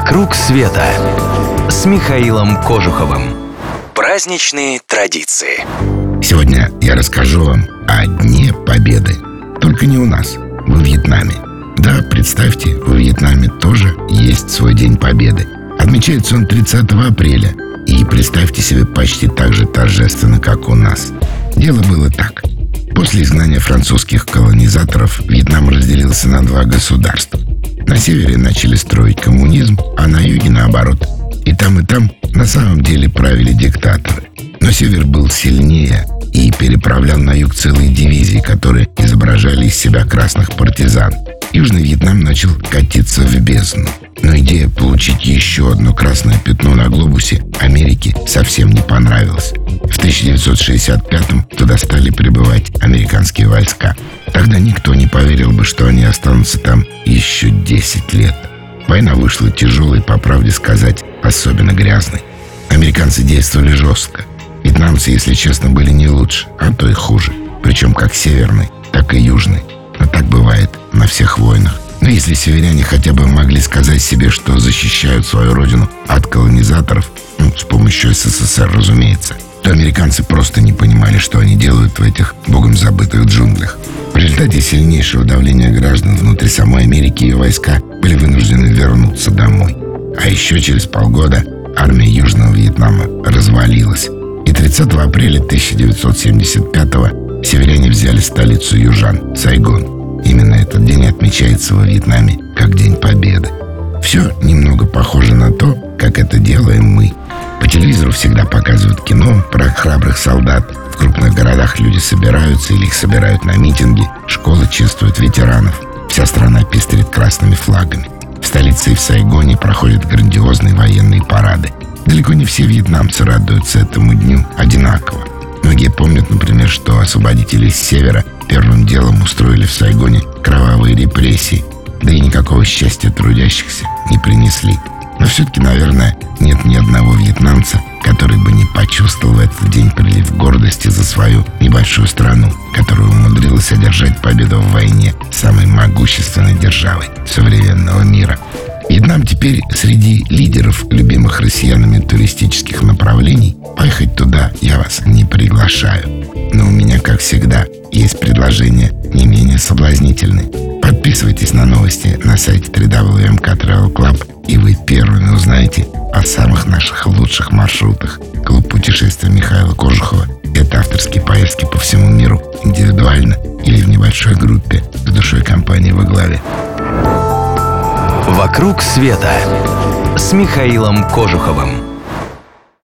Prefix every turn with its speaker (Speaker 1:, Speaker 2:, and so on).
Speaker 1: «Вокруг света» с Михаилом Кожуховым. Праздничные традиции.
Speaker 2: Сегодня я расскажу вам о Дне Победы. Только не у нас, во Вьетнаме. Да, представьте, во Вьетнаме тоже есть свой День Победы. Отмечается он 30 апреля. И представьте себе почти так же торжественно, как у нас. Дело было так. После изгнания французских колонизаторов Вьетнам разделился на два государства. На севере начали строить коммунизм, а на юге наоборот. И там, и там на самом деле правили диктаторы. Но север был сильнее и переправлял на юг целые дивизии, которые изображали из себя красных партизан. Южный Вьетнам начал катиться в бездну. Но идея получить еще одно красное пятно на глобусе Америке совсем не понравилась. В 1965-м туда стали прибывать американские войска. Тогда никто не поверил бы, что они останутся там еще 10 лет. Война вышла тяжелой, по правде сказать, особенно грязной. Американцы действовали жестко. Вьетнамцы, если честно, были не лучше, а то и хуже. Причем как северный, так и южный. Но так бывает на всех войнах. Но если северяне хотя бы могли сказать себе, что защищают свою родину от колонизаторов, ну, с помощью СССР, разумеется, то американцы просто не понимали, что они делают в этих богом забытых джунглях. Результате сильнейшего давления граждан внутри самой Америки ее войска были вынуждены вернуться домой. А еще через полгода армия Южного Вьетнама развалилась. И 30 апреля 1975 северяне взяли столицу южан – Сайгон. Именно этот день отмечается во Вьетнаме как День Победы. Все немного похоже на то, как это делаем мы. По телевизору всегда показывают кино про храбрых солдат. Крупных городах люди собираются или их собирают на митинги. Школы чествуют ветеранов. Вся страна пестрит красными флагами. В столице и в Сайгоне проходят грандиозные военные парады. Далеко не все вьетнамцы радуются этому дню одинаково. Многие помнят, например, что освободители с севера первым делом устроили в Сайгоне кровавые репрессии, да и никакого счастья трудящихся не принесли. Но все-таки, наверное, нет ни одного вьетнамца, почувствовал в этот день прилив гордости за свою небольшую страну, которая умудрилась одержать победу в войне самой могущественной державой современного мира. Вьетнам теперь среди лидеров любимых россиянами туристических направлений. Поехать туда я вас не приглашаю. Но у меня, как всегда, есть предложение не менее соблазнительное. Подписывайтесь на новости на сайте www.mk и вы первыми узнаете о самых наших лучших маршрутах. Путешествия Михаила Кожухова – это авторские поездки по всему миру, индивидуально или в небольшой группе с душой компании во главе.
Speaker 1: «Вокруг света» с Михаилом Кожуховым.